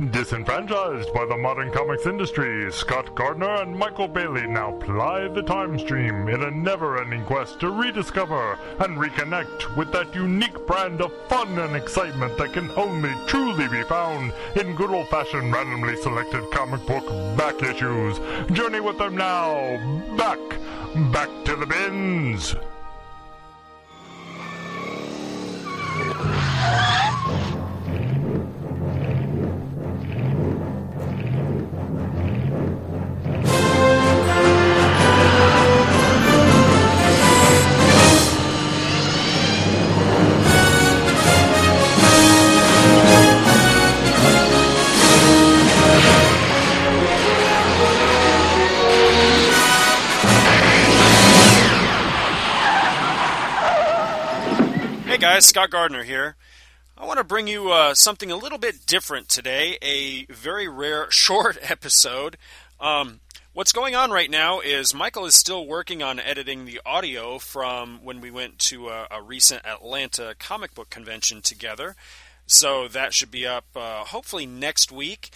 Disenfranchised by the modern comics industry, Scott Gardner and Michael Bailey now ply the time stream in a never ending quest to rediscover and reconnect with that unique brand of fun and excitement that can only truly be found in good old fashioned randomly selected comic book back issues. Journey with them now. Back, back to the bins. Guys, Scott Gardner here. I want to bring you uh, something a little bit different today, a very rare short episode. Um, what's going on right now is Michael is still working on editing the audio from when we went to a, a recent Atlanta comic book convention together. So that should be up uh, hopefully next week.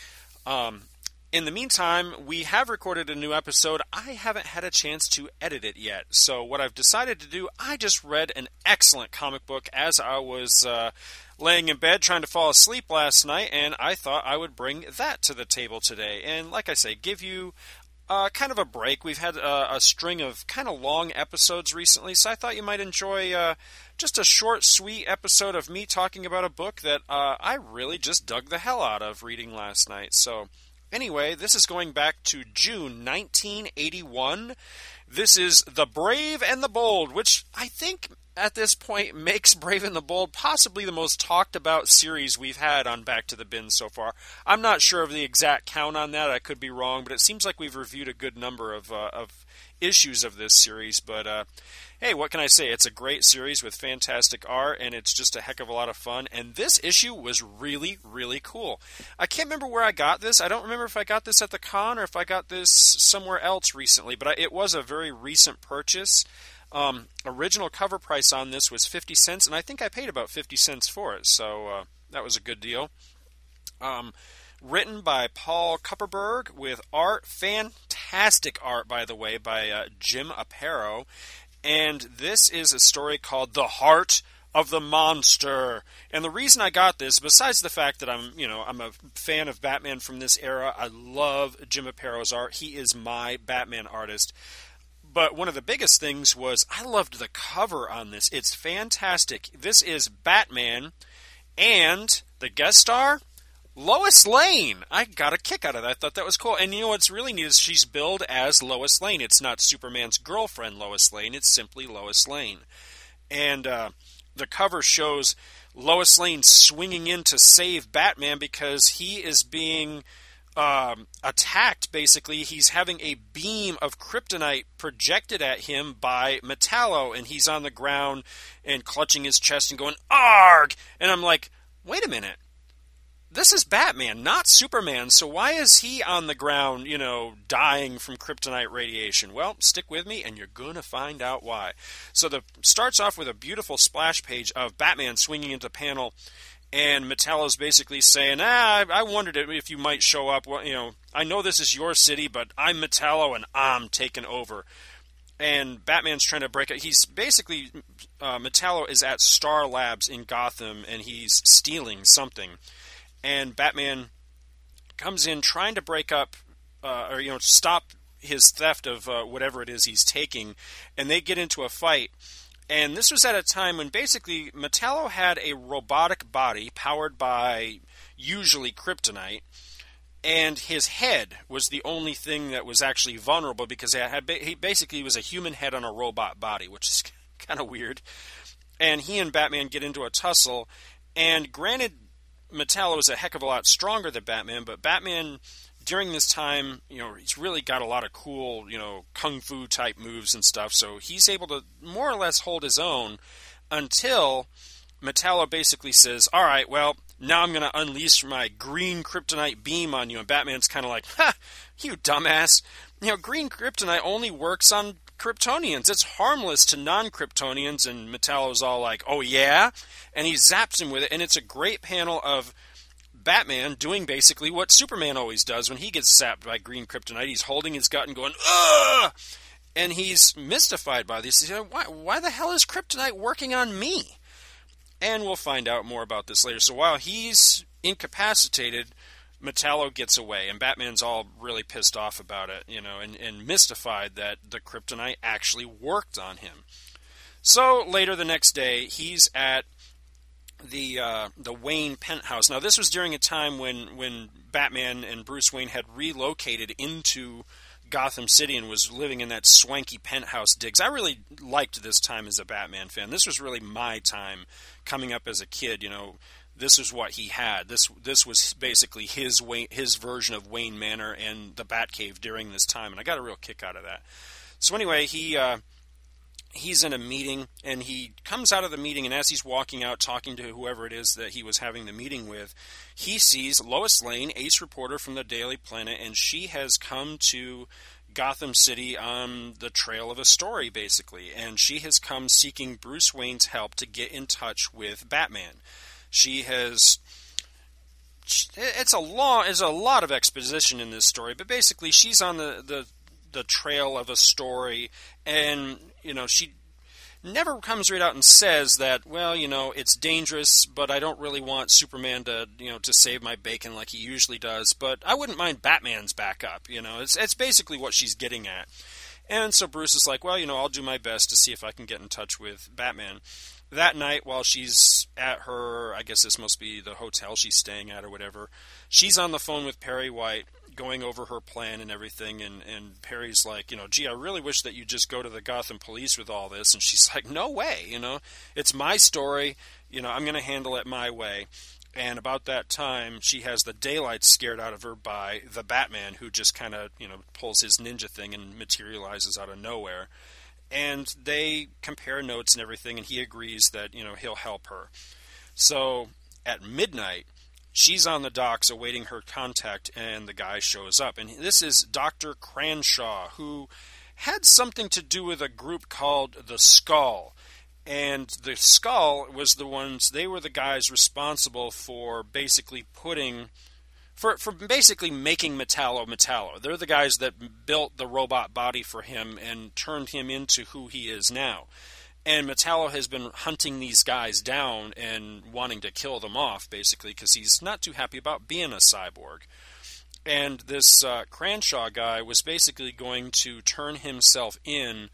Um, in the meantime, we have recorded a new episode. I haven't had a chance to edit it yet. So, what I've decided to do, I just read an excellent comic book as I was uh, laying in bed trying to fall asleep last night, and I thought I would bring that to the table today. And, like I say, give you uh, kind of a break. We've had a, a string of kind of long episodes recently, so I thought you might enjoy uh, just a short, sweet episode of me talking about a book that uh, I really just dug the hell out of reading last night. So, Anyway, this is going back to June 1981. This is The Brave and the Bold, which I think at this point makes Brave and the Bold possibly the most talked about series we've had on Back to the Bin so far. I'm not sure of the exact count on that. I could be wrong, but it seems like we've reviewed a good number of uh, of issues of this series. But uh, hey, what can I say? It's a great series with fantastic art, and it's just a heck of a lot of fun. And this issue was really, really cool. I can't remember where I got this. I don't remember if I got this at the con or if I got this somewhere else recently, but I, it was a very recent purchase. Um, original cover price on this was 50 cents, and I think I paid about 50 cents for it, so uh, that was a good deal. Um, written by Paul Kupperberg with art, fantastic art, by the way, by uh, Jim Aparo. And this is a story called The Heart of the Monster. And the reason I got this, besides the fact that I'm, you know, I'm a fan of Batman from this era, I love Jim Aparo's art. He is my Batman artist. But one of the biggest things was I loved the cover on this. It's fantastic. This is Batman and the guest star Lois Lane. I got a kick out of that. I thought that was cool. And you know what's really neat is she's billed as Lois Lane. It's not Superman's girlfriend, Lois Lane. It's simply Lois Lane. And uh, the cover shows Lois Lane swinging in to save Batman because he is being um, attacked. Basically, he's having a beam of kryptonite projected at him by Metallo, and he's on the ground and clutching his chest and going "Arg!" And I'm like, wait a minute this is Batman, not Superman. So why is he on the ground, you know, dying from kryptonite radiation? Well, stick with me and you're going to find out why. So the starts off with a beautiful splash page of Batman swinging into panel and Metallo's basically saying, "Ah, I, I wondered if you might show up. Well, you know, I know this is your city, but I'm Metallo and I'm taking over." And Batman's trying to break it. He's basically uh, Metallo is at Star Labs in Gotham, and he's stealing something and Batman comes in trying to break up uh, or you know stop his theft of uh, whatever it is he's taking, and they get into a fight. And this was at a time when basically Metallo had a robotic body powered by usually kryptonite, and his head was the only thing that was actually vulnerable because had, he basically was a human head on a robot body, which is kind of weird. And he and Batman get into a tussle, and granted, Metallo is a heck of a lot stronger than Batman, but Batman during this time, you know, he's really got a lot of cool, you know, kung fu type moves and stuff. So he's able to more or less hold his own until Metallo basically says, "All right, well, now I'm going to unleash my green kryptonite beam on you." And Batman's kind of like, "Ha, you dumbass! You know, green kryptonite only works on Kryptonians. It's harmless to non Kryptonians. And Metallo's all like, oh, yeah? And he zaps him with it. And it's a great panel of Batman doing basically what Superman always does when he gets zapped by green kryptonite. He's holding his gut and going, ugh! And he's mystified by this. He's like, why, why the hell is kryptonite working on me? And we'll find out more about this later. So while he's incapacitated, Metallo gets away, and Batman's all really pissed off about it, you know, and, and mystified that the kryptonite actually worked on him. So later the next day, he's at the uh, the Wayne penthouse. Now, this was during a time when when Batman and Bruce Wayne had relocated into Gotham City and was living in that swanky penthouse digs. I really liked this time as a Batman fan. This was really my time coming up as a kid. You know, this is what he had. This this was basically his Wayne, his version of Wayne Manor and the Batcave during this time, and I got a real kick out of that. So anyway, he. Uh, he's in a meeting and he comes out of the meeting and as he's walking out talking to whoever it is that he was having the meeting with he sees lois lane ace reporter from the daily planet and she has come to gotham city on the trail of a story basically and she has come seeking bruce wayne's help to get in touch with batman she has it's a long there's a lot of exposition in this story, but basically she's on the, the the trail of a story and you know she never comes right out and says that well you know it's dangerous but i don't really want superman to you know to save my bacon like he usually does but i wouldn't mind batman's backup you know. It's it's basically what she's getting at. And so bruce is like well you know i'll do my best to see if i can get in touch with batman that night while she's at her i guess this must be the hotel she's staying at or whatever she's on the phone with perry white going over her plan and everything and and perry's like you know gee i really wish that you just go to the gotham police with all this. And she's like no way you know. It's my story you know i'm going to handle it my way. And about that time she has the daylight scared out of her by the batman who just kind of you know pulls his ninja thing and materializes out of nowhere and they compare notes and everything, and he agrees that you know he'll help her. So at midnight, she's on the docks awaiting her contact, and the guy shows up, and this is Doctor Cranshaw, who had something to do with a group called the Skull. And the Skull was the ones, they were the guys responsible for basically putting for for basically making Metallo Metallo. They're the guys that built the robot body for him and turned him into who he is now. And Metallo has been hunting these guys down and wanting to kill them off, basically, because he's not too happy about being a cyborg. And this uh, Cranshaw guy was basically going to turn himself in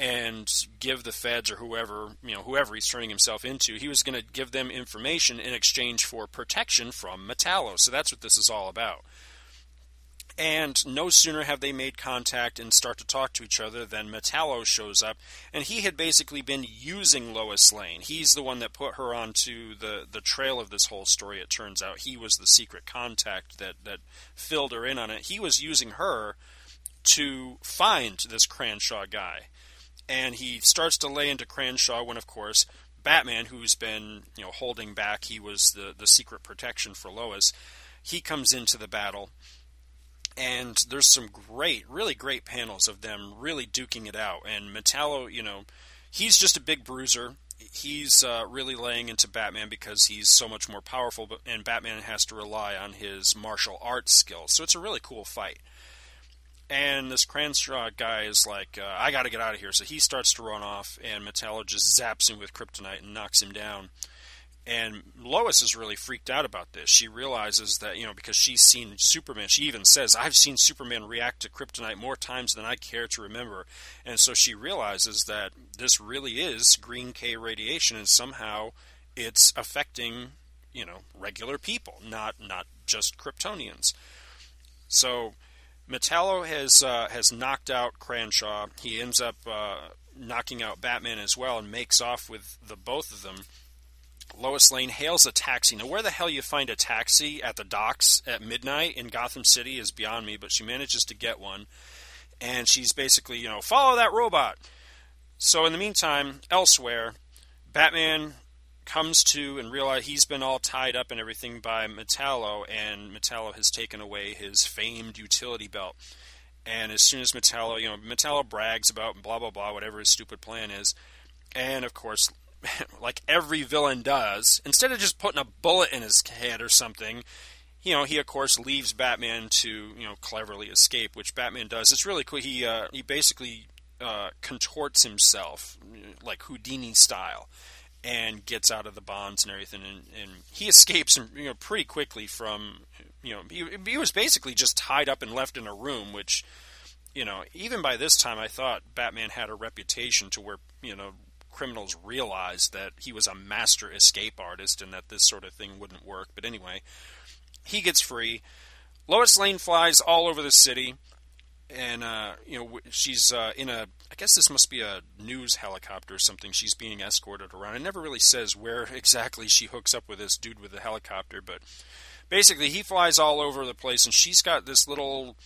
and give the feds or whoever you know whoever he's turning himself into he was going to give them information in exchange for protection from metallo so that's what this is all about and no sooner have they made contact and start to talk to each other than Metallo shows up, and he had basically been using Lois Lane. He's the one that put her onto the, the trail of this whole story. It turns out he was the secret contact that that filled her in on it. He was using her to find this Cranshaw guy and he starts to lay into Cranshaw when, of course, Batman, who's been you know holding back, he was the the secret protection for Lois. He comes into the battle, and there's some great, really great panels of them really duking it out. And Metallo, you know, he's just a big bruiser. He's uh, really laying into Batman because he's so much more powerful, and Batman has to rely on his martial arts skills. So it's a really cool fight. And this Cranshaw guy is like, uh, I got to get out of here. So he starts to run off, and Metallo just zaps him with kryptonite and knocks him down. And Lois is really freaked out about this. She realizes that, you know, because she's seen Superman, she even says, I've seen Superman react to kryptonite more times than I care to remember. And so she realizes that this really is green K radiation, and somehow it's affecting, you know, regular people, not not just Kryptonians. So Metallo has uh, has knocked out Cranshaw. He ends up uh, knocking out Batman as well and makes off with the both of them. Lois Lane hails a taxi. Now, where the hell you find a taxi at the docks at midnight in Gotham City is beyond me, but she manages to get one. And she's basically, you know, follow that robot. So, in the meantime, elsewhere, Batman comes to and realize he's been all tied up and everything by Metallo, and Metallo has taken away his famed utility belt. And as soon as Metallo, you know, Metallo brags about blah blah blah, whatever his stupid plan is, and of course like every villain does, instead of just putting a bullet in his head or something, you know, he of course leaves Batman to you know cleverly escape, which Batman does. It's really cool. He uh, he basically uh, contorts himself like Houdini style and gets out of the bonds and everything, and, and he escapes you know pretty quickly from you know he, he was basically just tied up and left in a room, which you know even by this time I thought Batman had a reputation to where you know criminals realized that he was a master escape artist and that this sort of thing wouldn't work. But anyway, he gets free. Lois Lane flies all over the city and uh, you know she's uh, in a I guess this must be a news helicopter or something. She's being escorted around. It never really says where exactly she hooks up with this dude with the helicopter, but basically he flies all over the place, and she's got this little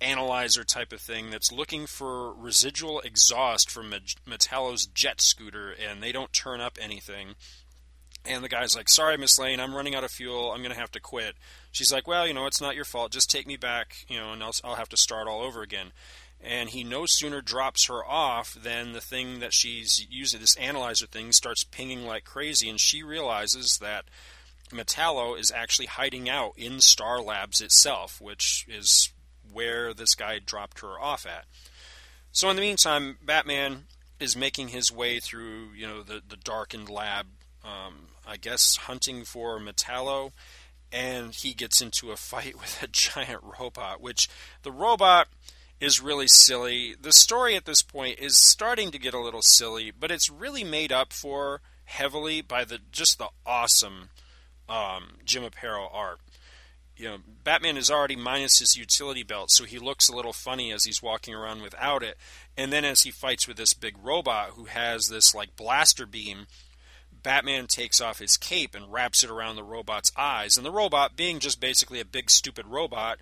analyzer type of thing that's looking for residual exhaust from Metallo's jet scooter, and they don't turn up anything. And the guy's like, "Sorry, Miss Lane, I'm running out of fuel. I'm going to have to quit." She's like, "Well, you know, it's not your fault. Just take me back, you know, and I'll, I'll have to start all over again." And he no sooner drops her off than the thing that she's using, this analyzer thing, starts pinging like crazy, and she realizes that Metallo is actually hiding out in Star Labs itself, which is where this guy dropped her off at. So in the meantime, Batman is making his way through, you know, the, the darkened lab um, I guess, hunting for Metallo, and he gets into a fight with a giant robot, which the robot is really silly. The story at this point is starting to get a little silly, but it's really made up for heavily by the just the awesome um, Jim Aparo art. You know, Batman is already minus his utility belt, so he looks a little funny as he's walking around without it. And then as he fights with this big robot who has this like blaster beam Batman takes off his cape and wraps it around the robot's eyes. And the robot, being just basically a big stupid robot,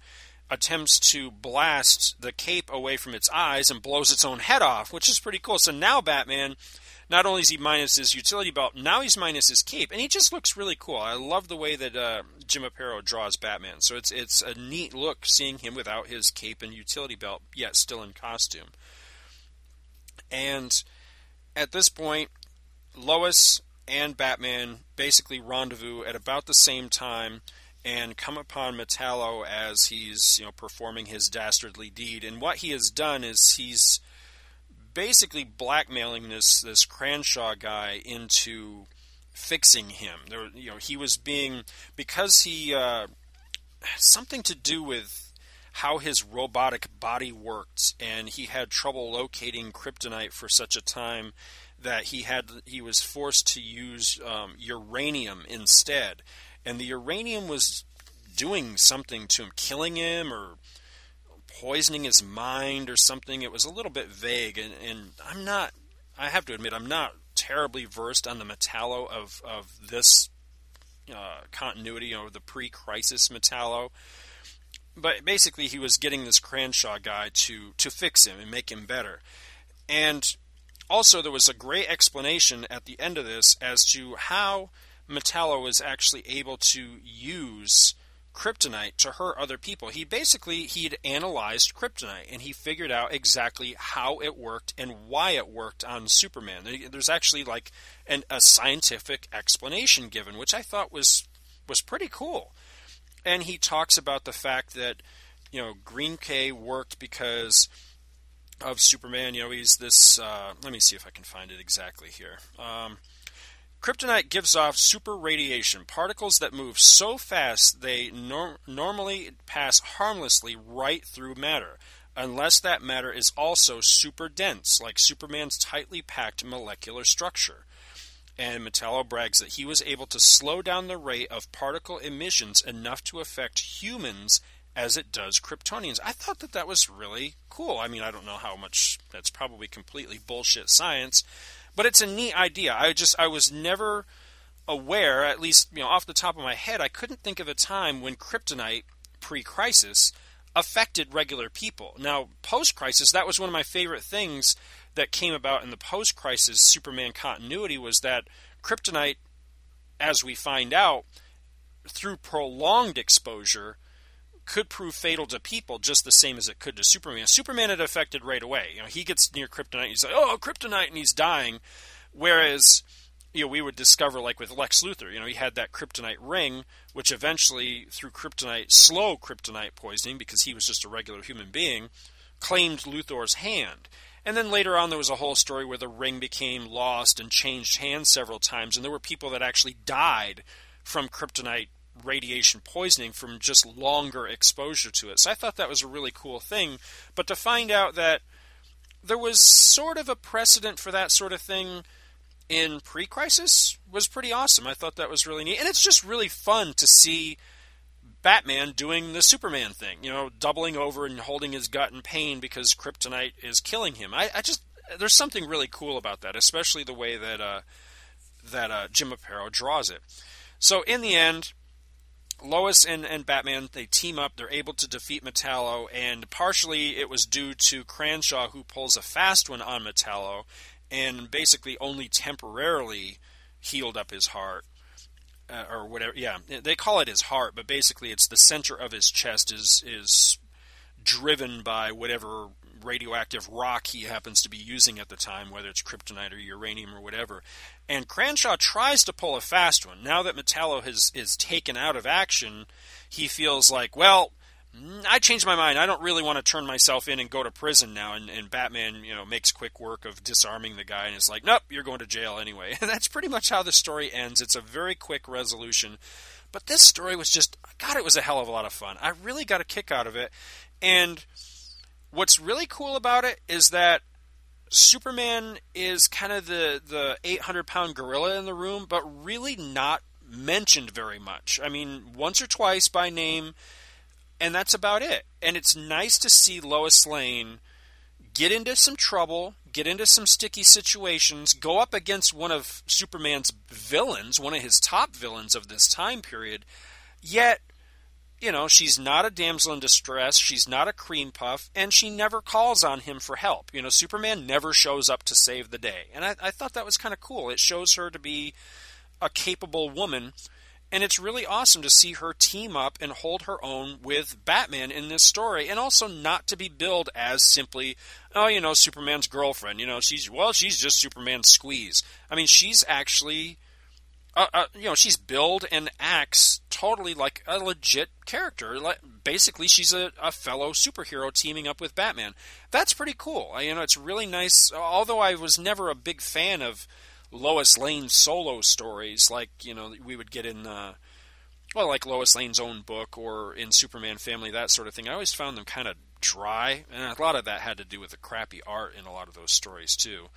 attempts to blast the cape away from its eyes and blows its own head off, which is pretty cool. So now Batman, not only is he minus his utility belt, now he's minus his cape, and he just looks really cool. I love the way that uh, Jim Aparo draws Batman. So it's it's a neat look seeing him without his cape and utility belt, yet still in costume. And at this point, Lois and Batman basically rendezvous at about the same time and come upon Metallo as he's you know performing his dastardly deed. And what he has done is he's basically blackmailing this this Cranshaw guy into fixing him. There, you know, he was being because he uh, something to do with how his robotic body worked, and he had trouble locating kryptonite for such a time that he had he was forced to use um, uranium instead, and the uranium was doing something to him, killing him or poisoning his mind or something. It was a little bit vague, and, and I'm not. I have to admit, I'm not terribly versed on the Metallo of of this uh, continuity, know, the pre-crisis Metallo. But basically, he was getting this Cranshaw guy to to fix him and make him better. And also, there was a great explanation at the end of this as to how Metallo was actually able to use kryptonite to hurt other people. He basically he'd analyzed kryptonite and he figured out exactly how it worked and why it worked on Superman. There's actually like an, a scientific explanation given, which I thought was was pretty cool. And he talks about the fact that you know Green K worked because of Superman. You know, he's this. Uh, let me see if I can find it exactly here. Um, Kryptonite gives off super radiation, particles that move so fast they nor- normally pass harmlessly right through matter, unless that matter is also super dense, like Superman's tightly packed molecular structure. And Metallo brags that he was able to slow down the rate of particle emissions enough to affect humans as it does Kryptonians. I thought that that was really cool. I mean, I don't know how much that's probably completely bullshit science, but it's a neat idea. I just I was never aware, at least you know off the top of my head, I couldn't think of a time when kryptonite pre-crisis affected regular people. Now, post-crisis, that was one of my favorite things that came about in the post-crisis Superman continuity was that kryptonite as we find out through prolonged exposure could prove fatal to people just the same as it could to Superman. Superman it affected right away. You know, he gets near kryptonite, he's like, "Oh, kryptonite," and he's dying. Whereas you know, we would discover, like with Lex Luthor, you know, he had that kryptonite ring, which eventually, through kryptonite, slow kryptonite poisoning, because he was just a regular human being, claimed Luthor's hand. And then later on, there was a whole story where the ring became lost and changed hands several times, and there were people that actually died from kryptonite radiation poisoning from just longer exposure to it. So I thought that was a really cool thing. But to find out that there was sort of a precedent for that sort of thing in pre crisis was pretty awesome. I thought that was really neat. And it's just really fun to see Batman doing the Superman thing, you know, doubling over and holding his gut in pain because kryptonite is killing him. I, I just there's something really cool about that, especially the way that uh, that uh, Jim Aparo draws it. So in the end, Lois and, and Batman they team up. They're able to defeat Metallo, and partially it was due to Cranshaw who pulls a fast one on Metallo, and basically only temporarily healed up his heart. Uh, or whatever, yeah, they call it his heart, but basically it's the center of his chest is is driven by whatever radioactive rock he happens to be using at the time, whether it's kryptonite or uranium or whatever. And Cranshaw tries to pull a fast one. Now that Metallo has is taken out of action, he feels like, well, mm, I changed my mind. I don't really want to turn myself in and go to prison now. And, and Batman, you know, makes quick work of disarming the guy and is like, nope, you're going to jail anyway. And that's pretty much how the story ends. It's a very quick resolution. But this story was just, God, it was a hell of a lot of fun. I really got a kick out of it. And what's really cool about it is that Superman is kind of the, the 800 pound gorilla in the room, but really not mentioned very much. I mean, once or twice by name and that's about it. And it's nice to see Lois Lane get into some trouble, get into some sticky situations, go up against one of Superman's villains, one of his top villains of this time period, yet you know, she's not a damsel in distress, she's not a cream puff, and she never calls on him for help. You know, Superman never shows up to save the day. And I, I thought that was kind of cool. It shows her to be a capable woman and it's really awesome to see her team up and hold her own with Batman in this story, and also not to be billed as simply, oh, you know, Superman's girlfriend. You know, she's, well, she's just Superman's squeeze. I mean, she's actually, uh, uh, you know, she's billed and acts totally like a legit character. Like, basically, she's a, a fellow superhero teaming up with Batman. That's pretty cool. You know, it's really nice. Although I was never a big fan of Lois Lane solo stories, like you know we would get in, uh, well, like Lois Lane's own book or in Superman Family, that sort of thing. I always found them kind of dry, and a lot of that had to do with the crappy art in a lot of those stories too.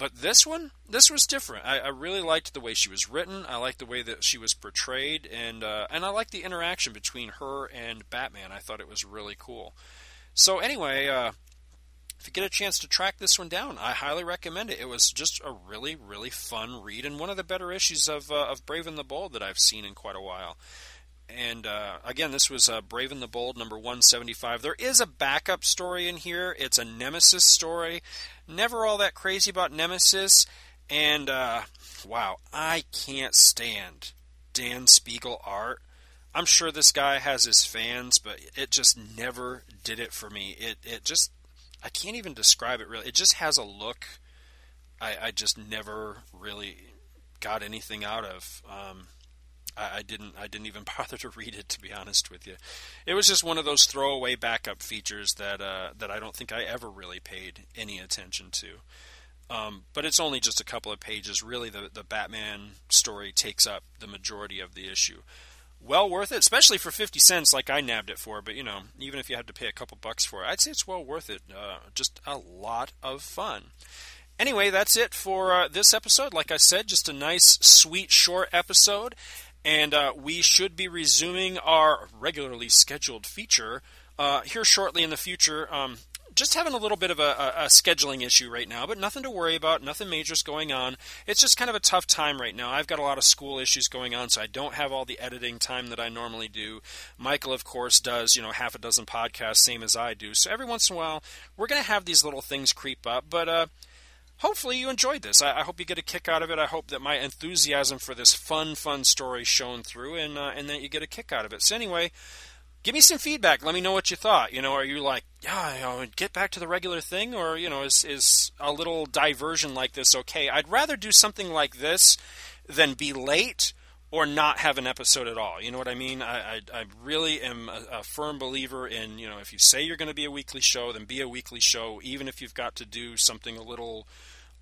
But this one, this was different. I, I really liked the way she was written. I liked the way that she was portrayed, and uh, and I liked the interaction between her and Batman. I thought it was really cool. So anyway, uh, if you get a chance to track this one down, I highly recommend it. It was just a really, really fun read and one of the better issues of uh, of Brave and the Bold that I've seen in quite a while. And uh, again, this was uh, Brave and the Bold number 175. There is a backup story in here. It's a Nemesis story. Never all that crazy about Nemesis. And uh, wow, I can't stand Dan Spiegle art. I'm sure this guy has his fans, but it just never did it for me. It it just I can't even describe it really. It just has a look I, I just never really got anything out of. Um, I, I, didn't I didn't even bother to read it to be honest with you. It was just one of those throwaway backup features that uh, that I don't think I ever really paid any attention to. Um, but it's only just a couple of pages. Really, the the Batman story takes up the majority of the issue well worth it, especially for 50 cents like I nabbed it for. But, you know, even if you had to pay a couple bucks for it, I'd say it's well worth it. Uh, just a lot of fun. Anyway, that's it for uh, this episode. Like I said, just a nice, sweet, short episode. And uh, we should be resuming our regularly scheduled feature uh, here shortly in the future. Um, just having a little bit of a, a, scheduling issue right now, but nothing to worry about. Nothing major's going on. It's just kind of a tough time right now. I've got a lot of school issues going on, so I don't have all the editing time that I normally do. Michael, of course, does you know half a dozen podcasts, same as I do. So every once in a while, we're going to have these little things creep up, but. Uh, hopefully you enjoyed this. I, I, hope you get a kick out of it. I hope that my enthusiasm for this fun, fun story shone through, and uh, and that you get a kick out of it. So anyway, give me some feedback. Let me know what you thought. You know, are you like, yeah, you know, get back to the regular thing, or you know, is is a little diversion like this okay? I'd rather do something like this than be late or not have an episode at all. You know what I mean? I, I, I really am a, a, firm believer in, you know, if you say you're going to be a weekly show, then be a weekly show, even if you've got to do something a little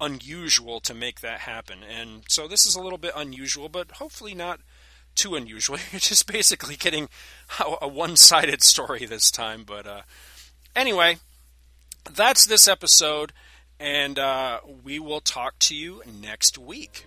unusual to make that happen. And so this is a little bit unusual, but hopefully not too unusual. You're just basically getting a, one sided story this time. But uh, anyway, that's this episode, and uh, we will talk to you next week.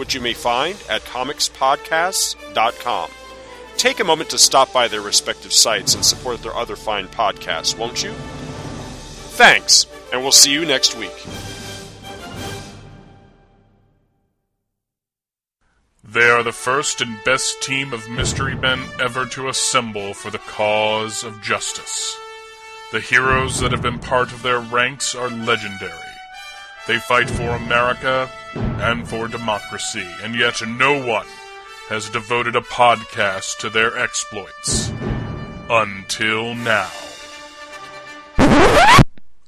which you may find at comicspodcasts.com. Take a moment to stop by their respective sites and support their other fine podcasts, won't you? Thanks, and we'll see you next week. They are the first and best team of mystery men ever to assemble for the cause of justice. The heroes that have been part of their ranks are legendary. They fight for America and for democracy, and yet no one has devoted a podcast to their exploits. Until now.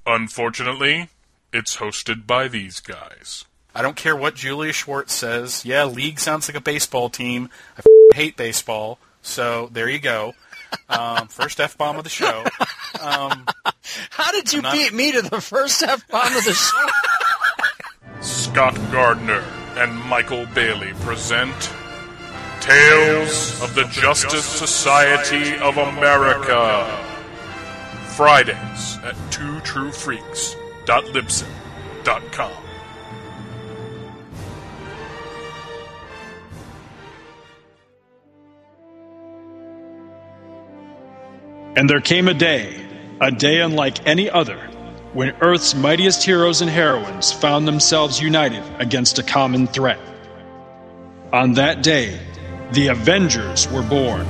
Unfortunately, it's hosted by these guys. I don't care what Julius Schwartz says. Yeah, league sounds like a baseball team. I f- hate baseball, so there you go. Um, first f bomb of the show. Um, How did you not... beat me to the first f bomb of the show? Scott Gardner and Michael Bailey present Tales of the Justice Society of America. Fridays at twotruefreaks.libsyn.com. And there came a day, a day unlike any other when Earth's mightiest heroes and heroines found themselves united against a common threat. On that day, the Avengers were born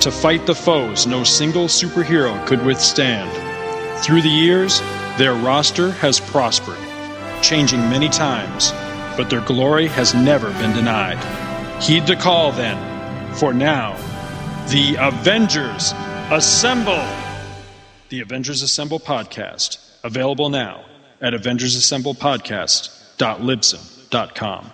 to fight the foes no single superhero could withstand. Through the years, their roster has prospered, changing many times, but their glory has never been denied. Heed the call then, for now, the Avengers assemble! The Avengers Assemble podcast Available now at AvengersAssemblePodcast.libsyn.com.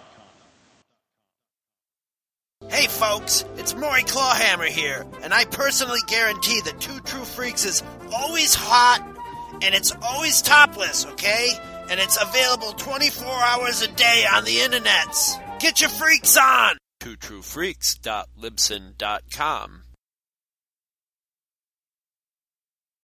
Hey folks, it's Maury Clawhammer here, and I personally guarantee that Two True Freaks is always hot and it's always topless, okay? And it's available 24 hours a day on the internets. Get your freaks on! TwoTrueFreaks.libsyn.com